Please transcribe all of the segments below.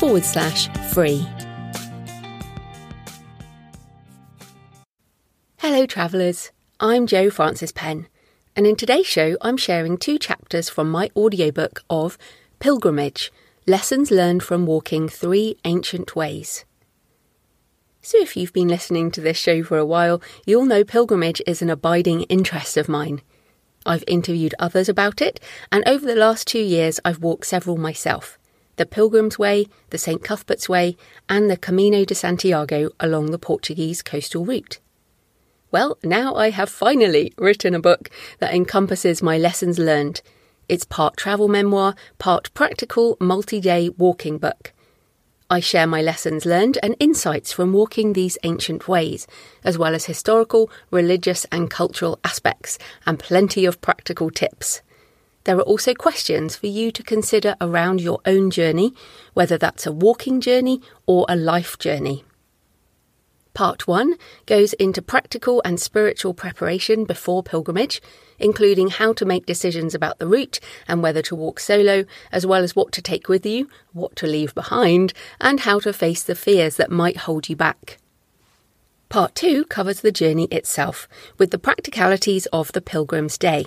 forward slash free. Hello, travellers. I'm Jo Francis Penn, and in today's show, I'm sharing two chapters from my audiobook of Pilgrimage Lessons Learned from Walking Three Ancient Ways. So, if you've been listening to this show for a while, you'll know pilgrimage is an abiding interest of mine. I've interviewed others about it, and over the last two years, I've walked several myself the Pilgrim's Way, the St. Cuthbert's Way, and the Camino de Santiago along the Portuguese coastal route. Well, now I have finally written a book that encompasses my lessons learned. It's part travel memoir, part practical multi day walking book. I share my lessons learned and insights from walking these ancient ways, as well as historical, religious, and cultural aspects, and plenty of practical tips. There are also questions for you to consider around your own journey, whether that's a walking journey or a life journey. Part 1 goes into practical and spiritual preparation before pilgrimage, including how to make decisions about the route and whether to walk solo, as well as what to take with you, what to leave behind, and how to face the fears that might hold you back. Part 2 covers the journey itself, with the practicalities of the Pilgrim's Way,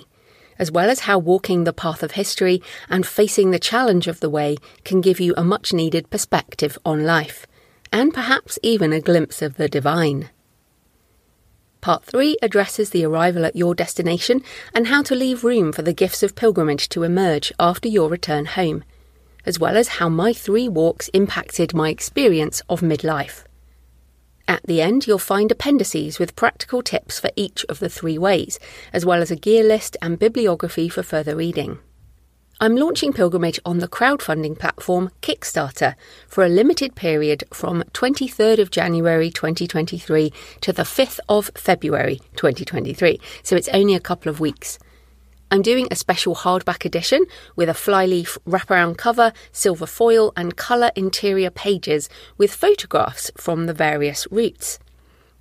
as well as how walking the path of history and facing the challenge of the way can give you a much needed perspective on life and perhaps even a glimpse of the divine. Part 3 addresses the arrival at your destination and how to leave room for the gifts of pilgrimage to emerge after your return home, as well as how my three walks impacted my experience of midlife. At the end, you'll find appendices with practical tips for each of the three ways, as well as a gear list and bibliography for further reading. I'm launching pilgrimage on the crowdfunding platform Kickstarter for a limited period from 23rd of January 2023 to the 5th of February 2023, so it's only a couple of weeks. I'm doing a special hardback edition with a flyleaf wraparound cover, silver foil, and colour interior pages with photographs from the various routes.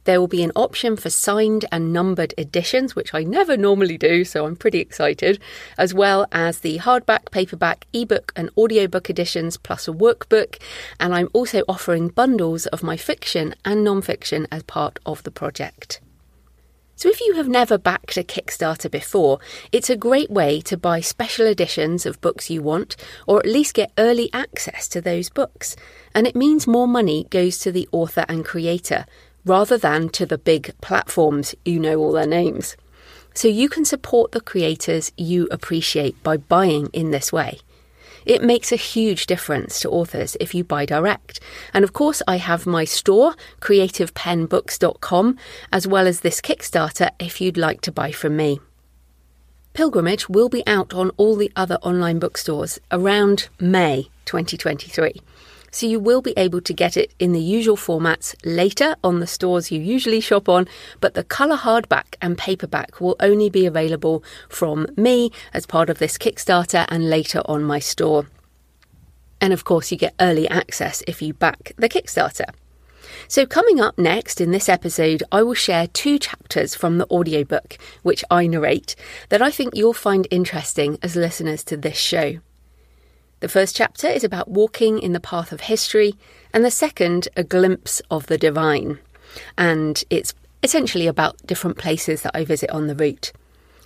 There will be an option for signed and numbered editions, which I never normally do, so I'm pretty excited, as well as the hardback, paperback, ebook, and audiobook editions, plus a workbook. And I'm also offering bundles of my fiction and non fiction as part of the project. So, if you have never backed a Kickstarter before, it's a great way to buy special editions of books you want, or at least get early access to those books. And it means more money goes to the author and creator, rather than to the big platforms, you know all their names. So you can support the creators you appreciate by buying in this way. It makes a huge difference to authors if you buy direct. And of course, I have my store, creativepennbooks.com, as well as this Kickstarter if you'd like to buy from me. Pilgrimage will be out on all the other online bookstores around May 2023 so you will be able to get it in the usual formats later on the stores you usually shop on, but the colour hardback and paperback will only be available from me as part of this Kickstarter and later on my store. And of course, you get early access if you back the Kickstarter. So, coming up next in this episode, I will share two chapters from the audiobook, which I narrate, that I think you'll find interesting as listeners to this show. The first chapter is about walking in the path of history, and the second, a glimpse of the divine. And it's essentially about different places that I visit on the route.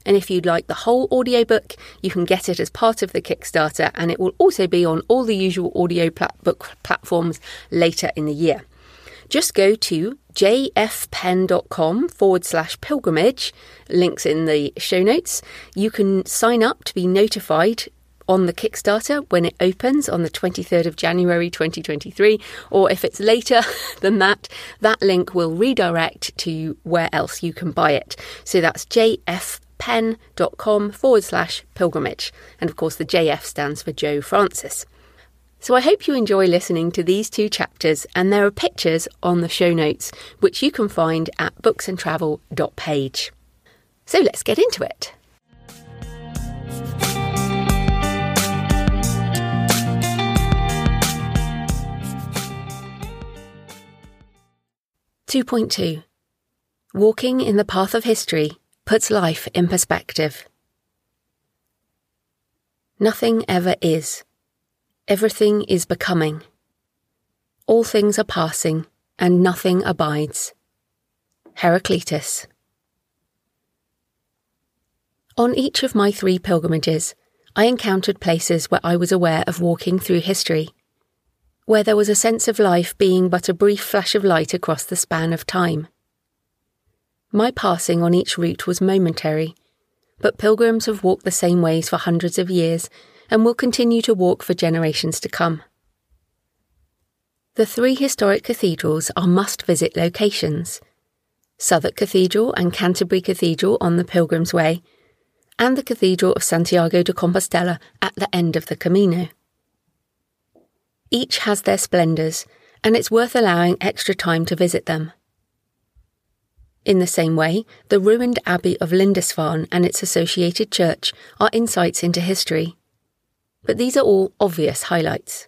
And if you'd like the whole audiobook, you can get it as part of the Kickstarter, and it will also be on all the usual audio plat- book platforms later in the year. Just go to jfpenn.com forward slash pilgrimage, links in the show notes. You can sign up to be notified on the Kickstarter when it opens on the 23rd of January 2023, or if it's later than that, that link will redirect to where else you can buy it. So that's jfpenn.com forward slash pilgrimage. And of course, the JF stands for Joe Francis. So I hope you enjoy listening to these two chapters, and there are pictures on the show notes, which you can find at booksandtravel.page. So let's get into it. Two point two Walking in the path of history puts life in perspective. Nothing ever is. Everything is becoming. All things are passing, and nothing abides. Heraclitus. On each of my three pilgrimages, I encountered places where I was aware of walking through history, where there was a sense of life being but a brief flash of light across the span of time. My passing on each route was momentary, but pilgrims have walked the same ways for hundreds of years and will continue to walk for generations to come. The three historic cathedrals are must visit locations Southwark Cathedral and Canterbury Cathedral on the Pilgrim's Way, and the Cathedral of Santiago de Compostela at the end of the Camino. Each has their splendours, and it's worth allowing extra time to visit them. In the same way, the ruined Abbey of Lindisfarne and its associated church are insights into history but these are all obvious highlights.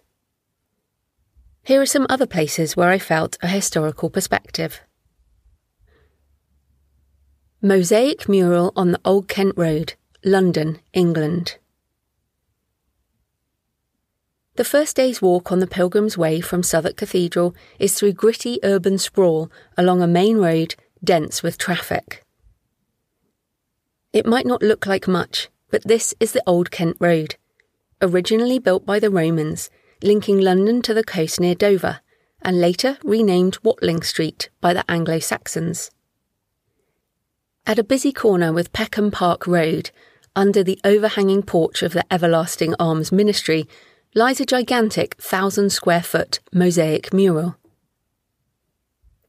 Here are some other places where I felt a historical perspective. Mosaic mural on the Old Kent Road, London, England. The first day's walk on the Pilgrim's Way from Southwark Cathedral is through gritty urban sprawl along a main road dense with traffic. It might not look like much, but this is the Old Kent Road, originally built by the Romans, linking London to the coast near Dover, and later renamed Watling Street by the Anglo Saxons. At a busy corner with Peckham Park Road, under the overhanging porch of the Everlasting Arms Ministry, lies a gigantic thousand square foot mosaic mural.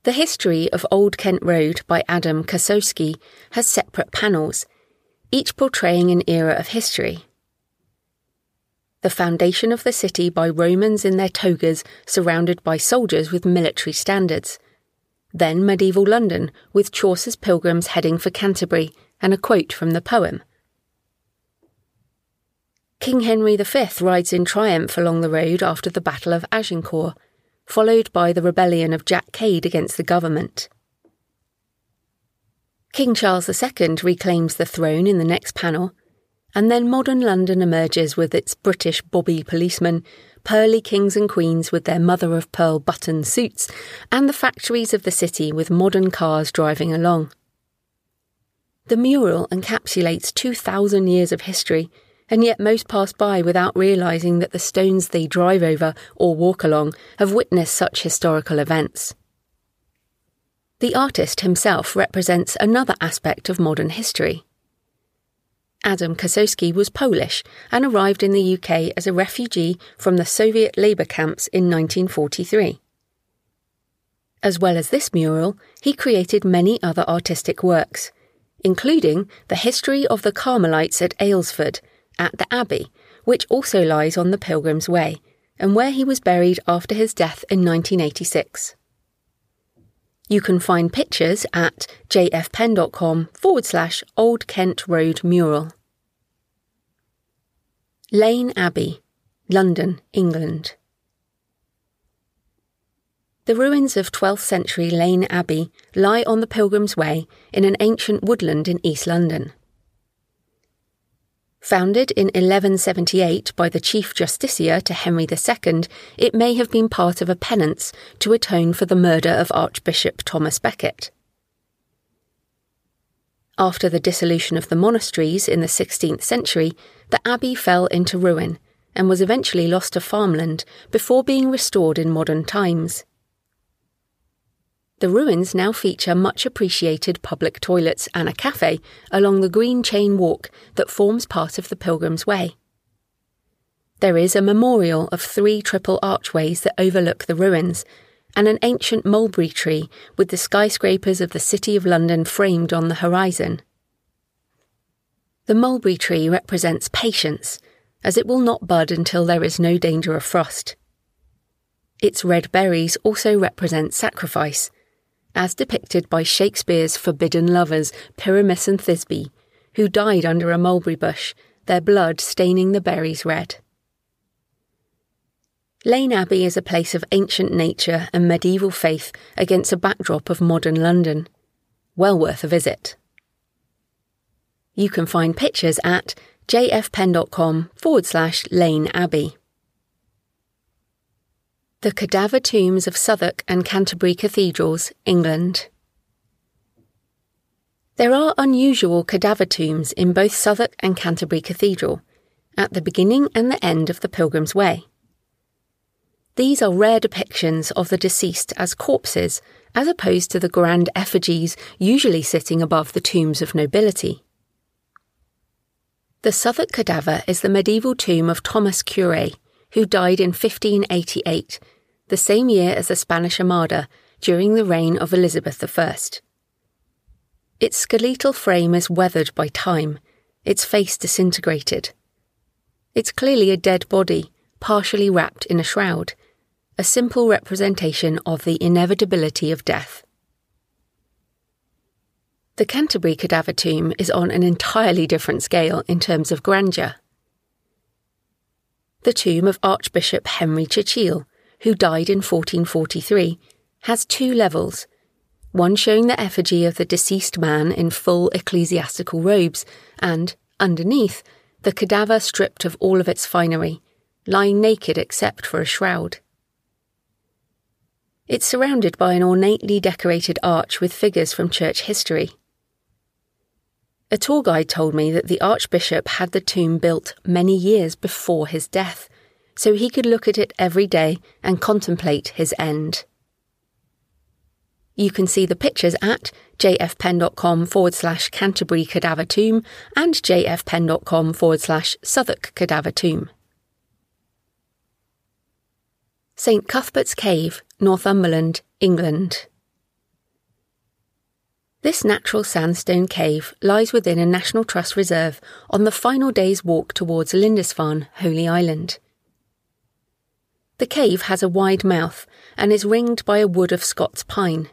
The History of Old Kent Road by Adam Kossowski has separate panels, each portraying an era of history the foundation of the city by Romans in their togas surrounded by soldiers with military standards. Then medieval London with Chaucer's pilgrims heading for Canterbury and a quote from the poem. King Henry V rides in triumph along the road after the Battle of Agincourt, followed by the rebellion of Jack Cade against the government. King Charles II reclaims the throne in the next panel and then modern London emerges with its British bobby policemen, pearly kings and queens with their mother of pearl button suits, and the factories of the city with modern cars driving along. The mural encapsulates 2,000 years of history, and yet most pass by without realising that the stones they drive over or walk along have witnessed such historical events. The artist himself represents another aspect of modern history. Adam Kossowski was Polish and arrived in the UK as a refugee from the Soviet labour camps in 1943. As well as this mural, he created many other artistic works, including the history of the Carmelites at Aylesford, at the Abbey, which also lies on the Pilgrim's Way, and where he was buried after his death in 1986. You can find pictures at jfpenn.com forward slash Old Kent Road Mural. Lesnes Abbey, London, England. The ruins of 12th century Lesnes Abbey lie on the Pilgrim's Way in an ancient woodland in East London. Founded in 1178 by the Chief Justiciar to Henry II, it may have been part of a penance to atone for the murder of Archbishop Thomas Becket. After the dissolution of the monasteries in the 16th century, the abbey fell into ruin and was eventually lost to farmland before being restored in modern times. The ruins now feature much appreciated public toilets and a cafe along the green chain walk that forms part of the Pilgrim's Way. There is a memorial of three triple archways that overlook the ruins, and an ancient mulberry tree with the skyscrapers of the City of London framed on the horizon. The mulberry tree represents patience, as it will not bud until there is no danger of frost. its red berries also represent sacrifice, as depicted by Shakespeare's forbidden lovers Pyramus and Thisbe, who died under a mulberry bush, their blood staining the berries red. Lesnes Abbey is a place of ancient nature and medieval faith against a backdrop of modern London. Well worth a visit. You can find pictures at jfpenn.com forward slash Lesnes Abbey. The Cadaver Tombs of Southwark and Canterbury Cathedrals, England. There are unusual cadaver tombs in both Southwark and Canterbury Cathedral, at the beginning and the end of the Pilgrim's Way. These are rare depictions of the deceased as corpses, as opposed to the grand effigies usually sitting above the tombs of nobility. The Southwark cadaver is the medieval tomb of Thomas Curet, who died in 1588, the same year as the Spanish Armada, during the reign of Elizabeth I. Its skeletal frame is weathered by time, its face disintegrated. It's clearly a dead body, partially wrapped in a shroud, a simple representation of the inevitability of death. The Canterbury cadaver tomb is on an entirely different scale in terms of grandeur. The tomb of Archbishop Henry Chichele, who died in 1443, has two levels one showing the effigy of the deceased man in full ecclesiastical robes, and, underneath, the cadaver stripped of all of its finery, lying naked except for a shroud. It's surrounded by an ornately decorated arch with figures from church history. A tour guide told me that the Archbishop had the tomb built many years before his death, so he could look at it every day and contemplate his end. You can see the pictures at jfpenn.com forward slash Canterbury Cadaver Tomb and jfpenn.com forward slash Southwark Cadaver Tomb. St Cuthbert's Cave, Northumberland, England. This natural sandstone cave lies within a National Trust reserve on the final day's walk towards Lindisfarne, Holy Island. The cave has a wide mouth and is ringed by a wood of Scots pine.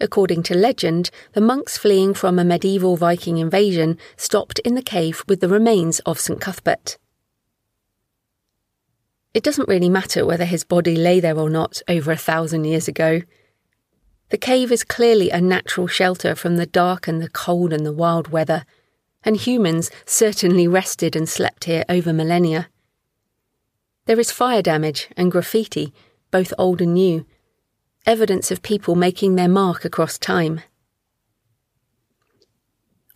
According to legend, the monks fleeing from a medieval Viking invasion stopped in the cave with the remains of St Cuthbert. It doesn't really matter whether his body lay there or not over a thousand years ago. The cave is clearly a natural shelter from the dark and the cold and the wild weather, and humans certainly rested and slept here over millennia. There is fire damage and graffiti, both old and new, evidence of people making their mark across time.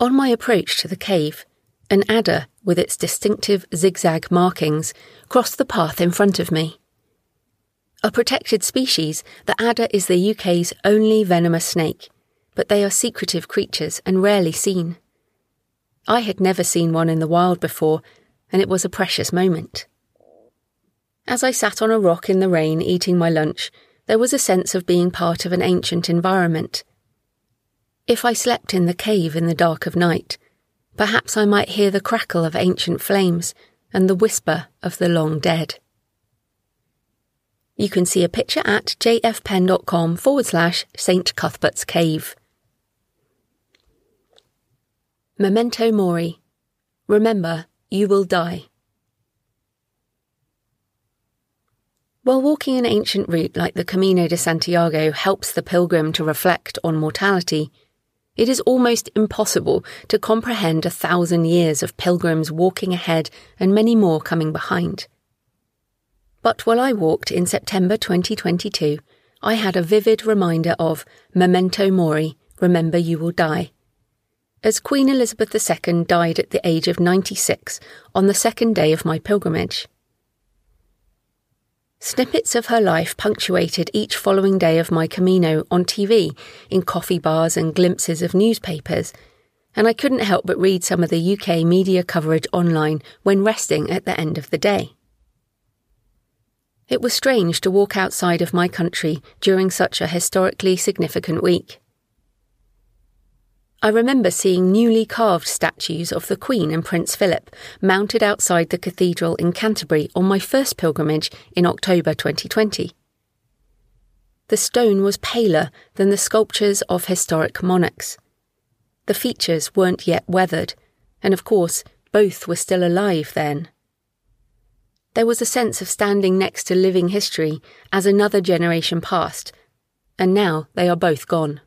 On my approach to the cave, an adder with its distinctive zigzag markings crossed the path in front of me. A protected species, the adder is the UK's only venomous snake, but they are secretive creatures and rarely seen. I had never seen one in the wild before, and it was a precious moment. As I sat on a rock in the rain eating my lunch, there was a sense of being part of an ancient environment. If I slept in the cave in the dark of night, perhaps I might hear the crackle of ancient flames and the whisper of the long dead. You can see a picture at jfpenn.com forward slash St Cuthbert's Cave. Memento Mori. Remember, you will die. While walking an ancient route like the Camino de Santiago helps the pilgrim to reflect on mortality, it is almost impossible to comprehend a thousand years of pilgrims walking ahead and many more coming behind. But while I walked in September 2022, I had a vivid reminder of Memento Mori, remember you will die. As Queen Elizabeth II died at the age of 96 on the second day of my pilgrimage. Snippets of her life punctuated each following day of my Camino on TV, in coffee bars and glimpses of newspapers, and I couldn't help but read some of the UK media coverage online when resting at the end of the day. It was strange to walk outside of my country during such a historically significant week. I remember seeing newly carved statues of the Queen and Prince Philip mounted outside the cathedral in Canterbury on my first pilgrimage in October 2020. The stone was paler than the sculptures of historic monarchs. The features weren't yet weathered, and of course, both were still alive then. There was a sense of standing next to living history as another generation passed, and now they are both gone.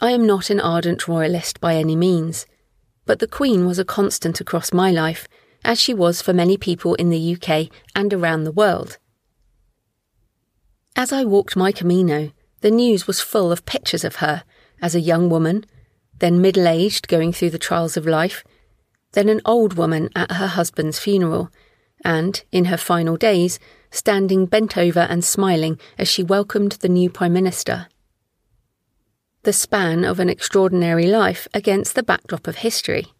I am not an ardent royalist by any means, but the Queen was a constant across my life, as she was for many people in the UK and around the world. As I walked my Camino, the news was full of pictures of her as a young woman, then middle aged going through the trials of life, then an old woman at her husband's funeral, and, in her final days, standing bent over and smiling as she welcomed the new Prime Minister the span of an extraordinary life against the backdrop of history.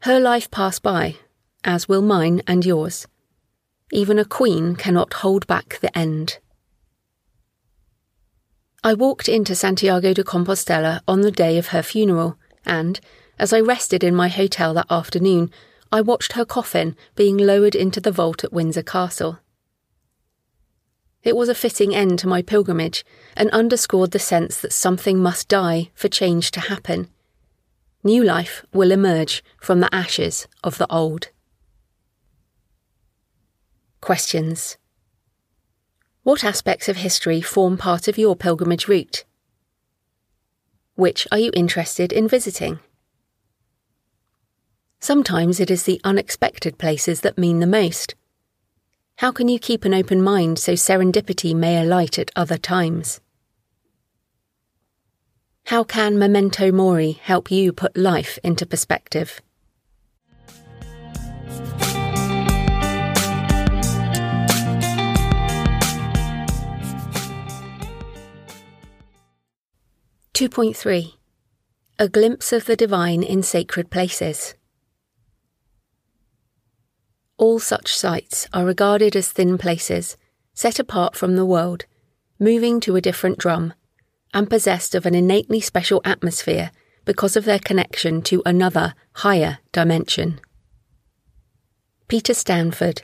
Her life passed by, as will mine and yours. Even a queen cannot hold back the end. I walked into Santiago de Compostela on the day of her funeral, and, as I rested in my hotel that afternoon, I watched her coffin being lowered into the vault at Windsor Castle. It was a fitting end to my pilgrimage and underscored the sense that something must die for change to happen. New life will emerge from the ashes of the old. Questions What aspects of history form part of your pilgrimage route? Which are you interested in visiting? Sometimes it is the unexpected places that mean the most. How can you keep an open mind so serendipity may alight at other times? How can Memento Mori help you put life into perspective? Two point three A glimpse of the divine in sacred places. All such sites are regarded as thin places, set apart from the world, moving to a different drum, and possessed of an innately special atmosphere because of their connection to another, higher dimension. Peter Stanford,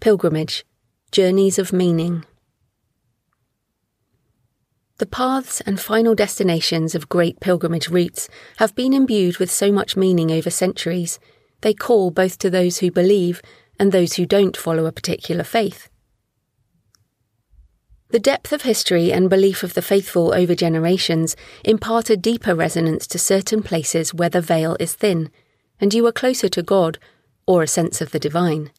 Pilgrimage, Journeys of Meaning. The paths and final destinations of great pilgrimage routes have been imbued with so much meaning over centuries, they call both to those who believe and those who don't follow a particular faith. The depth of history and belief of the faithful over generations impart a deeper resonance to certain places where the veil is thin, and you are closer to God or a sense of the divine.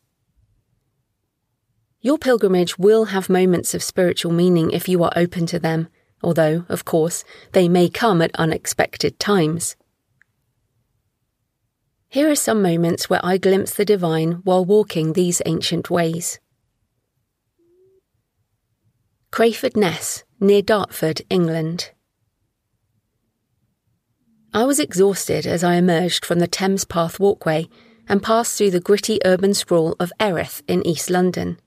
Your pilgrimage will have moments of spiritual meaning if you are open to them, although, of course, they may come at unexpected times. Here are some moments where I glimpse the divine while walking these ancient ways. Crayford Ness, near Dartford, England. I was exhausted as I emerged from the Thames Path walkway and passed through the gritty urban sprawl of Erith in East London.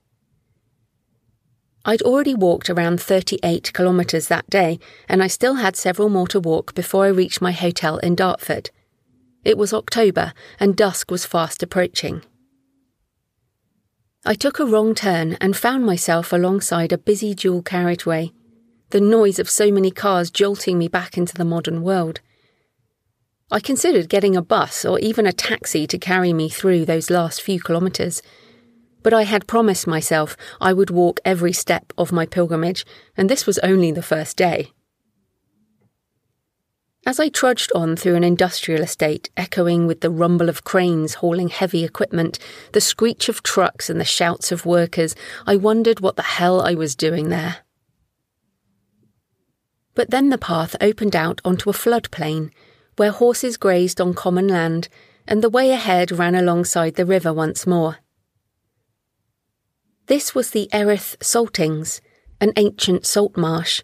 I'd already walked around 38 kilometres that day, and I still had several more to walk before I reached my hotel in Dartford. It was October, and dusk was fast approaching. I took a wrong turn and found myself alongside a busy dual carriageway, the noise of so many cars jolting me back into the modern world. I considered getting a bus or even a taxi to carry me through those last few kilometres, but I had promised myself I would walk every step of my pilgrimage, and this was only the first day. As I trudged on through an industrial estate echoing with the rumble of cranes hauling heavy equipment, the screech of trucks, and the shouts of workers, I wondered what the hell I was doing there. But then the path opened out onto a floodplain, where horses grazed on common land, and the way ahead ran alongside the river once more. This was the Erith Saltings, an ancient salt marsh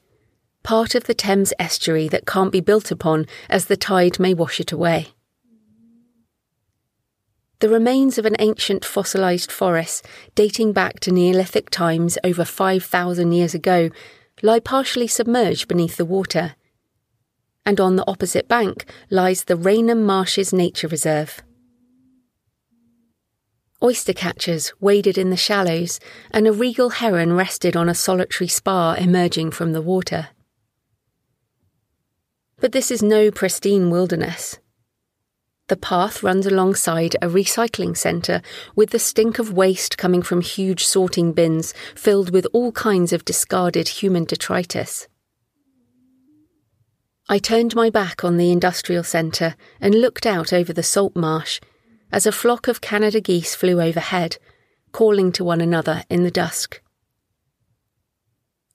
part of the Thames estuary that can't be built upon as the tide may wash it away. The remains of an ancient fossilised forest dating back to Neolithic times over 5,000 years ago lie partially submerged beneath the water. and on the opposite bank lies the Rainham Marshes Nature Reserve. Oyster catchers waded in the shallows, and a regal heron rested on a solitary spar emerging from the water. But this is no pristine wilderness. The path runs alongside a recycling centre with the stink of waste coming from huge sorting bins filled with all kinds of discarded human detritus. I turned my back on the industrial centre and looked out over the salt marsh as a flock of Canada geese flew overhead, calling to one another in the dusk.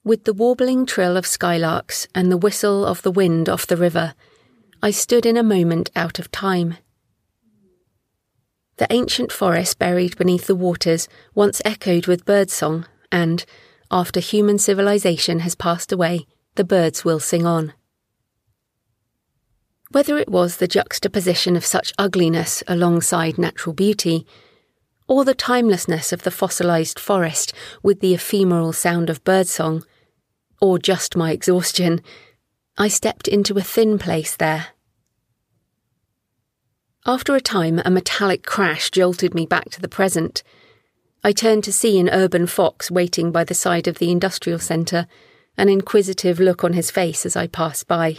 With the warbling trill of skylarks and the whistle of the wind off the river, I stood in a moment out of time. The ancient forest buried beneath the waters once echoed with birdsong, and, after human civilization has passed away, the birds will sing on. Whether it was the juxtaposition of such ugliness alongside natural beauty, or the timelessness of the fossilized forest with the ephemeral sound of birdsong, or just my exhaustion, I stepped into a thin place there. After a time, a metallic crash jolted me back to the present. I turned to see an urban fox waiting by the side of the industrial centre, an inquisitive look on his face as I passed by.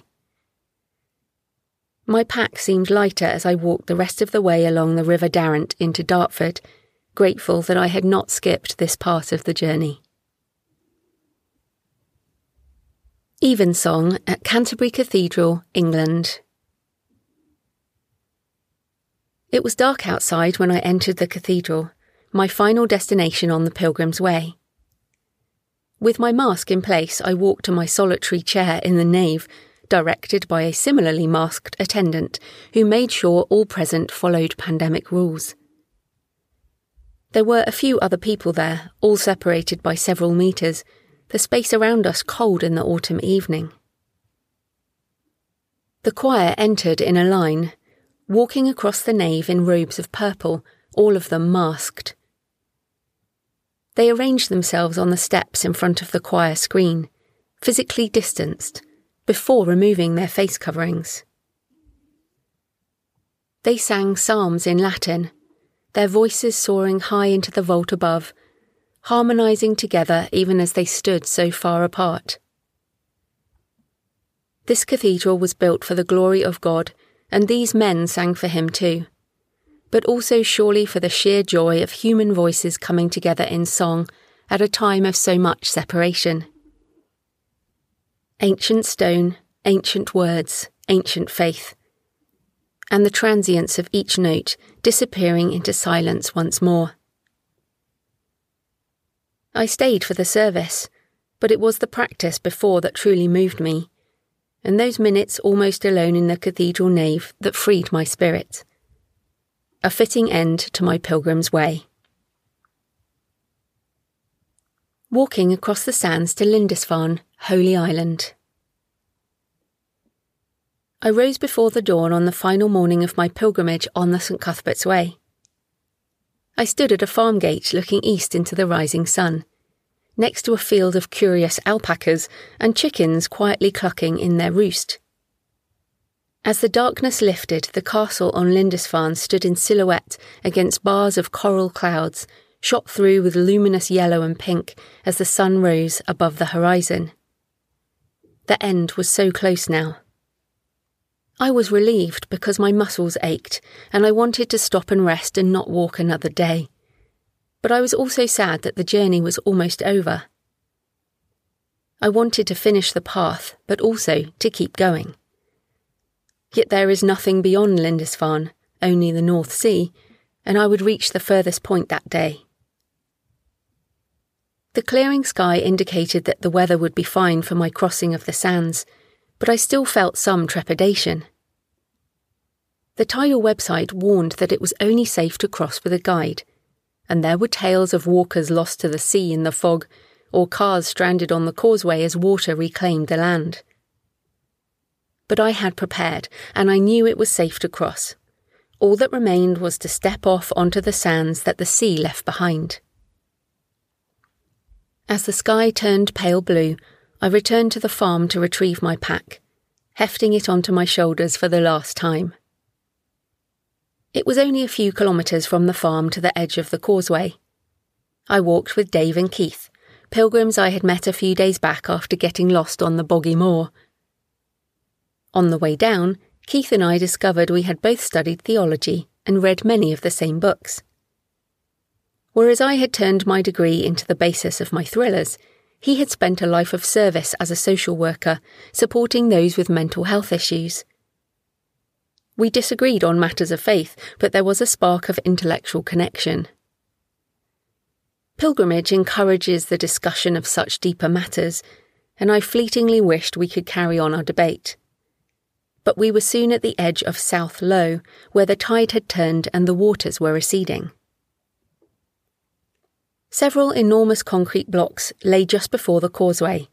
My pack seemed lighter as I walked the rest of the way along the River Darent into Dartford, grateful that I had not skipped this part of the journey. Evensong at Canterbury Cathedral, England. It was dark outside when I entered the cathedral, my final destination on the Pilgrim's Way. With my mask in place, I walked to my solitary chair in the nave, directed by a similarly masked attendant who made sure all present followed pandemic rules. There were a few other people there, all separated by several metres, the space around us cold in the autumn evening. The choir entered in a line, walking across the nave in robes of purple, all of them masked. They arranged themselves on the steps in front of the choir screen, physically distanced, before removing their face coverings. They sang psalms in Latin, their voices soaring high into the vault above harmonizing together even as they stood so far apart. This cathedral was built for the glory of God, and these men sang for him too, but also surely for the sheer joy of human voices coming together in song at a time of so much separation. Ancient stone, ancient words, ancient faith, and the transience of each note disappearing into silence once more. I stayed for the service, but it was the practice before that truly moved me, and those minutes almost alone in the cathedral nave that freed my spirit. A fitting end to my pilgrim's way. Walking across the sands to Lindisfarne, Holy Island. I rose before the dawn on the final morning of my pilgrimage on the St Cuthbert's Way. I stood at a farm gate looking east into the rising sun, next to a field of curious alpacas and chickens quietly clucking in their roost. As the darkness lifted, the castle on Lindisfarne stood in silhouette against bars of coral clouds, shot through with luminous yellow and pink as the sun rose above the horizon. The end was so close now. I was relieved because my muscles ached and I wanted to stop and rest and not walk another day. But I was also sad that the journey was almost over. I wanted to finish the path, but also to keep going. Yet there is nothing beyond Lindisfarne, only the North Sea, and I would reach the furthest point that day. The clearing sky indicated that the weather would be fine for my crossing of the sands, but I still felt some trepidation. The tidal website warned that it was only safe to cross with a guide, and there were tales of walkers lost to the sea in the fog, or cars stranded on the causeway as water reclaimed the land. But I had prepared, and I knew it was safe to cross. All that remained was to step off onto the sands that the sea left behind. As the sky turned pale blue, I returned to the farm to retrieve my pack hefting it onto my shoulders for the last time. It was only a few kilometres from the farm to the edge of the causeway. I walked with Dave and Keith, pilgrims I had met a few days back after getting lost on the boggy moor. On the way down, Keith and I discovered we had both studied theology and read many of the same books. Whereas I had turned my degree into the basis of my thrillers, he had spent a life of service as a social worker, supporting those with mental health issues. We disagreed on matters of faith, but there was a spark of intellectual connection. Pilgrimage encourages the discussion of such deeper matters, and I fleetingly wished we could carry on our debate. But we were soon at the edge of South Low, where the tide had turned and the waters were receding. Several enormous concrete blocks lay just before the causeway,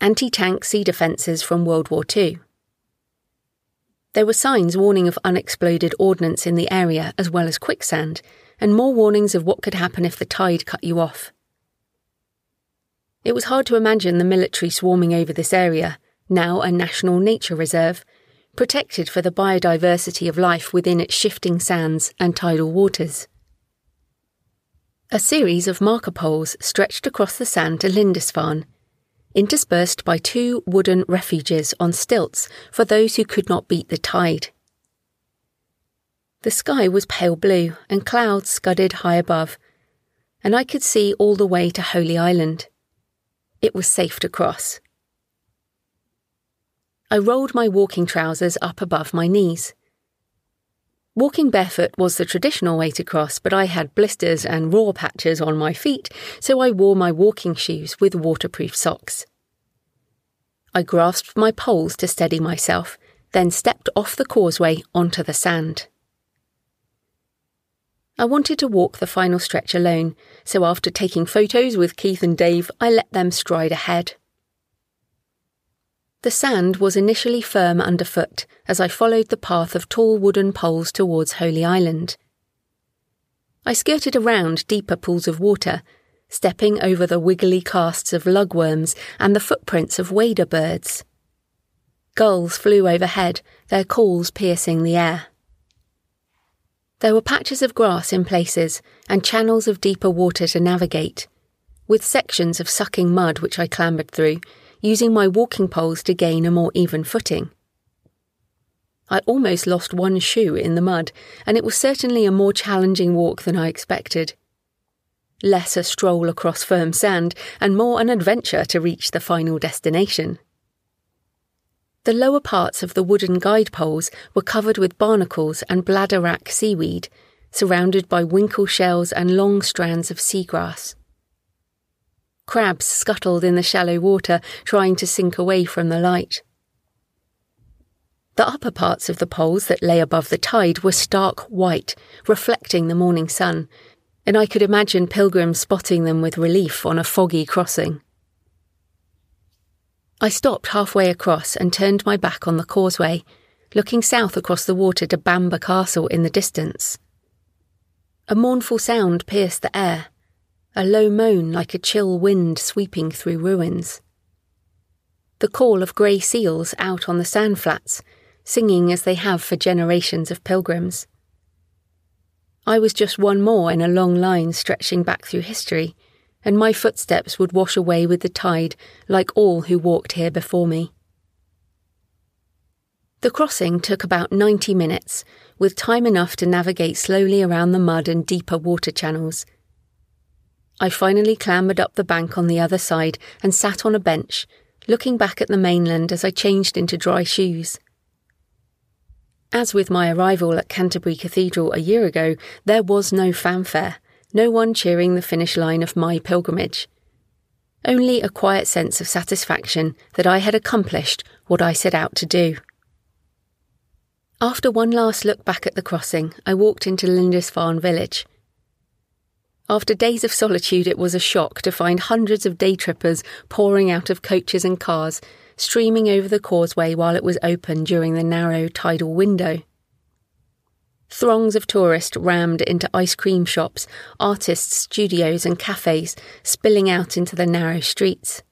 anti tank sea defences from World War II. There were signs warning of unexploded ordnance in the area as well as quicksand, and more warnings of what could happen if the tide cut you off. It was hard to imagine the military swarming over this area, now a national nature reserve, protected for the biodiversity of life within its shifting sands and tidal waters. A series of marker poles stretched across the sand to Lindisfarne, interspersed by two wooden refuges on stilts for those who could not beat the tide. The sky was pale blue and clouds scudded high above, and I could see all the way to Holy Island. It was safe to cross. I rolled my walking trousers up above my knees. Walking barefoot was the traditional way to cross, but I had blisters and raw patches on my feet, so I wore my walking shoes with waterproof socks. I grasped my poles to steady myself, then stepped off the causeway onto the sand. I wanted to walk the final stretch alone, so after taking photos with Keith and Dave, I let them stride ahead. The sand was initially firm underfoot as I followed the path of tall wooden poles towards Holy Island. I skirted around deeper pools of water, stepping over the wiggly casts of lugworms and the footprints of wader birds. Gulls flew overhead, their calls piercing the air. There were patches of grass in places and channels of deeper water to navigate, with sections of sucking mud which I clambered through using my walking poles to gain a more even footing. I almost lost one shoe in the mud, and it was certainly a more challenging walk than I expected. Less a stroll across firm sand, and more an adventure to reach the final destination. The lower parts of the wooden guide poles were covered with barnacles and bladderwrack seaweed, surrounded by winkle shells and long strands of seagrass. Crabs scuttled in the shallow water, trying to sink away from the light. The upper parts of the poles that lay above the tide were stark white, reflecting the morning sun, and I could imagine pilgrims spotting them with relief on a foggy crossing. I stopped halfway across and turned my back on the causeway, looking south across the water to Bamburgh Castle in the distance. A mournful sound pierced the air, a low moan like a chill wind sweeping through ruins. The call of grey seals out on the sand flats, singing as they have for generations of pilgrims. I was just one more in a long line stretching back through history, and my footsteps would wash away with the tide like all who walked here before me. The crossing took about 90 minutes, with time enough to navigate slowly around the mud and deeper water channels I finally clambered up the bank on the other side and sat on a bench, looking back at the mainland as I changed into dry shoes. As with my arrival at Canterbury Cathedral a year ago, there was no fanfare, no one cheering the finish line of my pilgrimage. Only a quiet sense of satisfaction that I had accomplished what I set out to do. After one last look back at the crossing, I walked into Lindisfarne village. After days of solitude, it was a shock to find hundreds of day trippers pouring out of coaches and cars, streaming over the causeway while it was open during the narrow tidal window. Throngs of tourists rammed into ice cream shops, artists' studios, and cafes, spilling out into the narrow streets.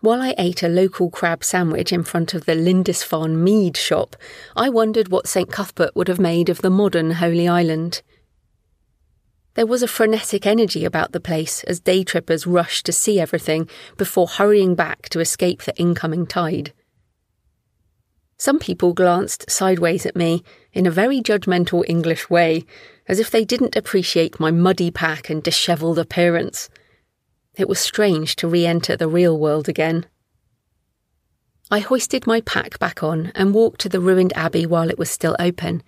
While I ate a local crab sandwich in front of the Lindisfarne Mead shop, I wondered what St Cuthbert would have made of the modern Holy Island. There was a frenetic energy about the place as day trippers rushed to see everything before hurrying back to escape the incoming tide. Some people glanced sideways at me in a very judgmental English way, as if they didn't appreciate my muddy pack and dishevelled appearance. It was strange to re enter the real world again. I hoisted my pack back on and walked to the ruined abbey while it was still open,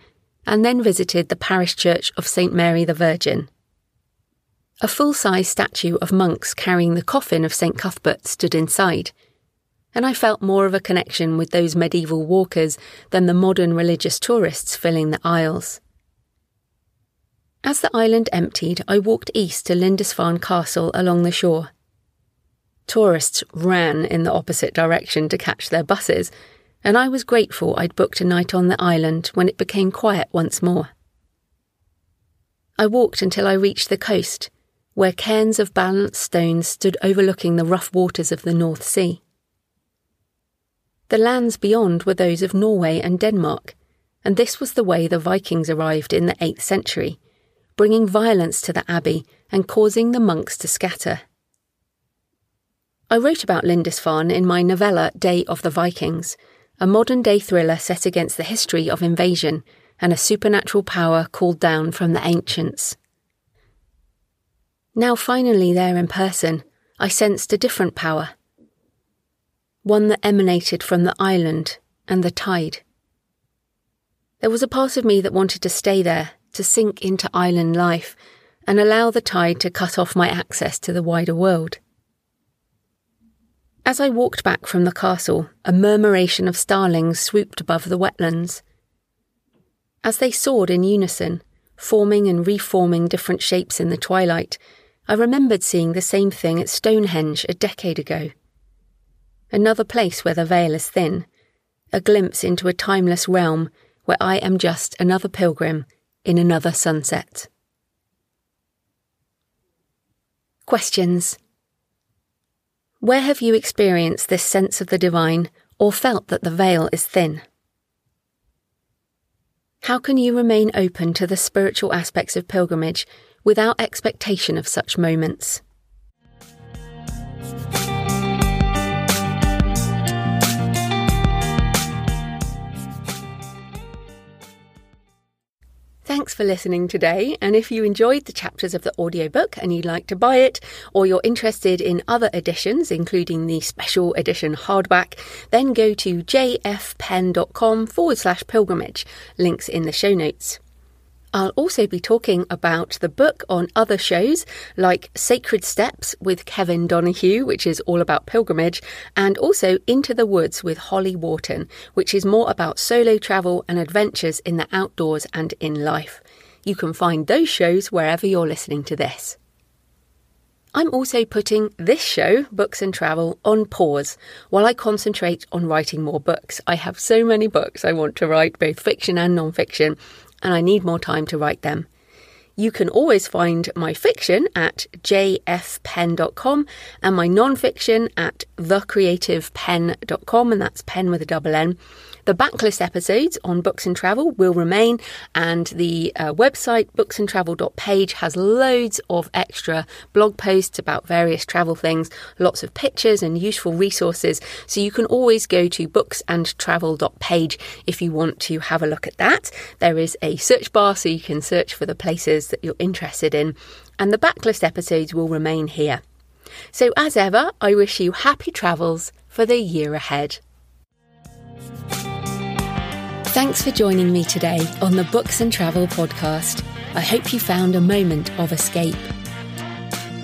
and then visited the parish church of St Mary the Virgin. A full size statue of monks carrying the coffin of St Cuthbert stood inside, and I felt more of a connection with those medieval walkers than the modern religious tourists filling the aisles. As the island emptied, I walked east to Lindisfarne Castle along the shore. Tourists ran in the opposite direction to catch their buses, and I was grateful I'd booked a night on the island when it became quiet once more. I walked until I reached the coast, where cairns of balanced stones stood overlooking the rough waters of the North Sea. The lands beyond were those of Norway and Denmark, and this was the way the Vikings arrived in the 8th century bringing violence to the abbey and causing the monks to scatter. I wrote about Lindisfarne in my novella Day of the Vikings, a modern day thriller set against the history of invasion and a supernatural power called down from the ancients. Now, finally, there in person, I sensed a different power. One that emanated from the island and the tide. There was a part of me that wanted to stay there to sink into island life and allow the tide to cut off my access to the wider world. As I walked back from the castle, a murmuration of starlings swooped above the wetlands. As they soared in unison, forming and reforming different shapes in the twilight, I remembered seeing the same thing at Stonehenge a decade ago. Another place where the veil is thin, a glimpse into a timeless realm where I am just another pilgrim in another sunset. Questions Where have you experienced this sense of the divine or felt that the veil is thin? How can you remain open to the spiritual aspects of pilgrimage without expectation of such moments? Thanks for listening today. And if you enjoyed the chapters of the audiobook and you'd like to buy it, or you're interested in other editions, including the special edition hardback, then go to jfpenn.com forward slash pilgrimage. Links in the show notes. I'll also be talking about the book on other shows like Sacred Steps with Kevin Donahue, which is all about pilgrimage, and also Into the Woods with Holly Worton, which is more about solo travel and adventures in the outdoors and in life. You can find those shows wherever you're listening to this. I'm also putting this show, Books and Travel, on pause while I concentrate on writing more books. I have so many books I want to write, both fiction and non fiction, and I need more time to write them. You can always find my fiction at jfpenn.com and my non-fiction at thecreativepenn.com, and that's pen with a double N. The backlist episodes on books and travel will remain, and the uh, website booksandtravel.page has loads of extra blog posts about various travel things, lots of pictures and useful resources. So you can always go to booksandtravel.page if you want to have a look at that. There is a search bar so you can search for the places that you're interested in, and the backlist episodes will remain here. So, as ever, I wish you happy travels for the year ahead. Thanks for joining me today on the Books and Travel podcast. I hope you found a moment of escape.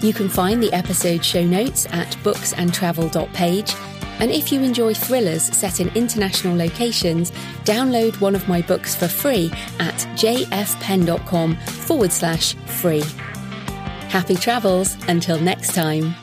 You can find the episode show notes at booksandtravel.page. And if you enjoy thrillers set in international locations, download one of my books for free at jfpenn.com forward slash free. Happy travels until next time.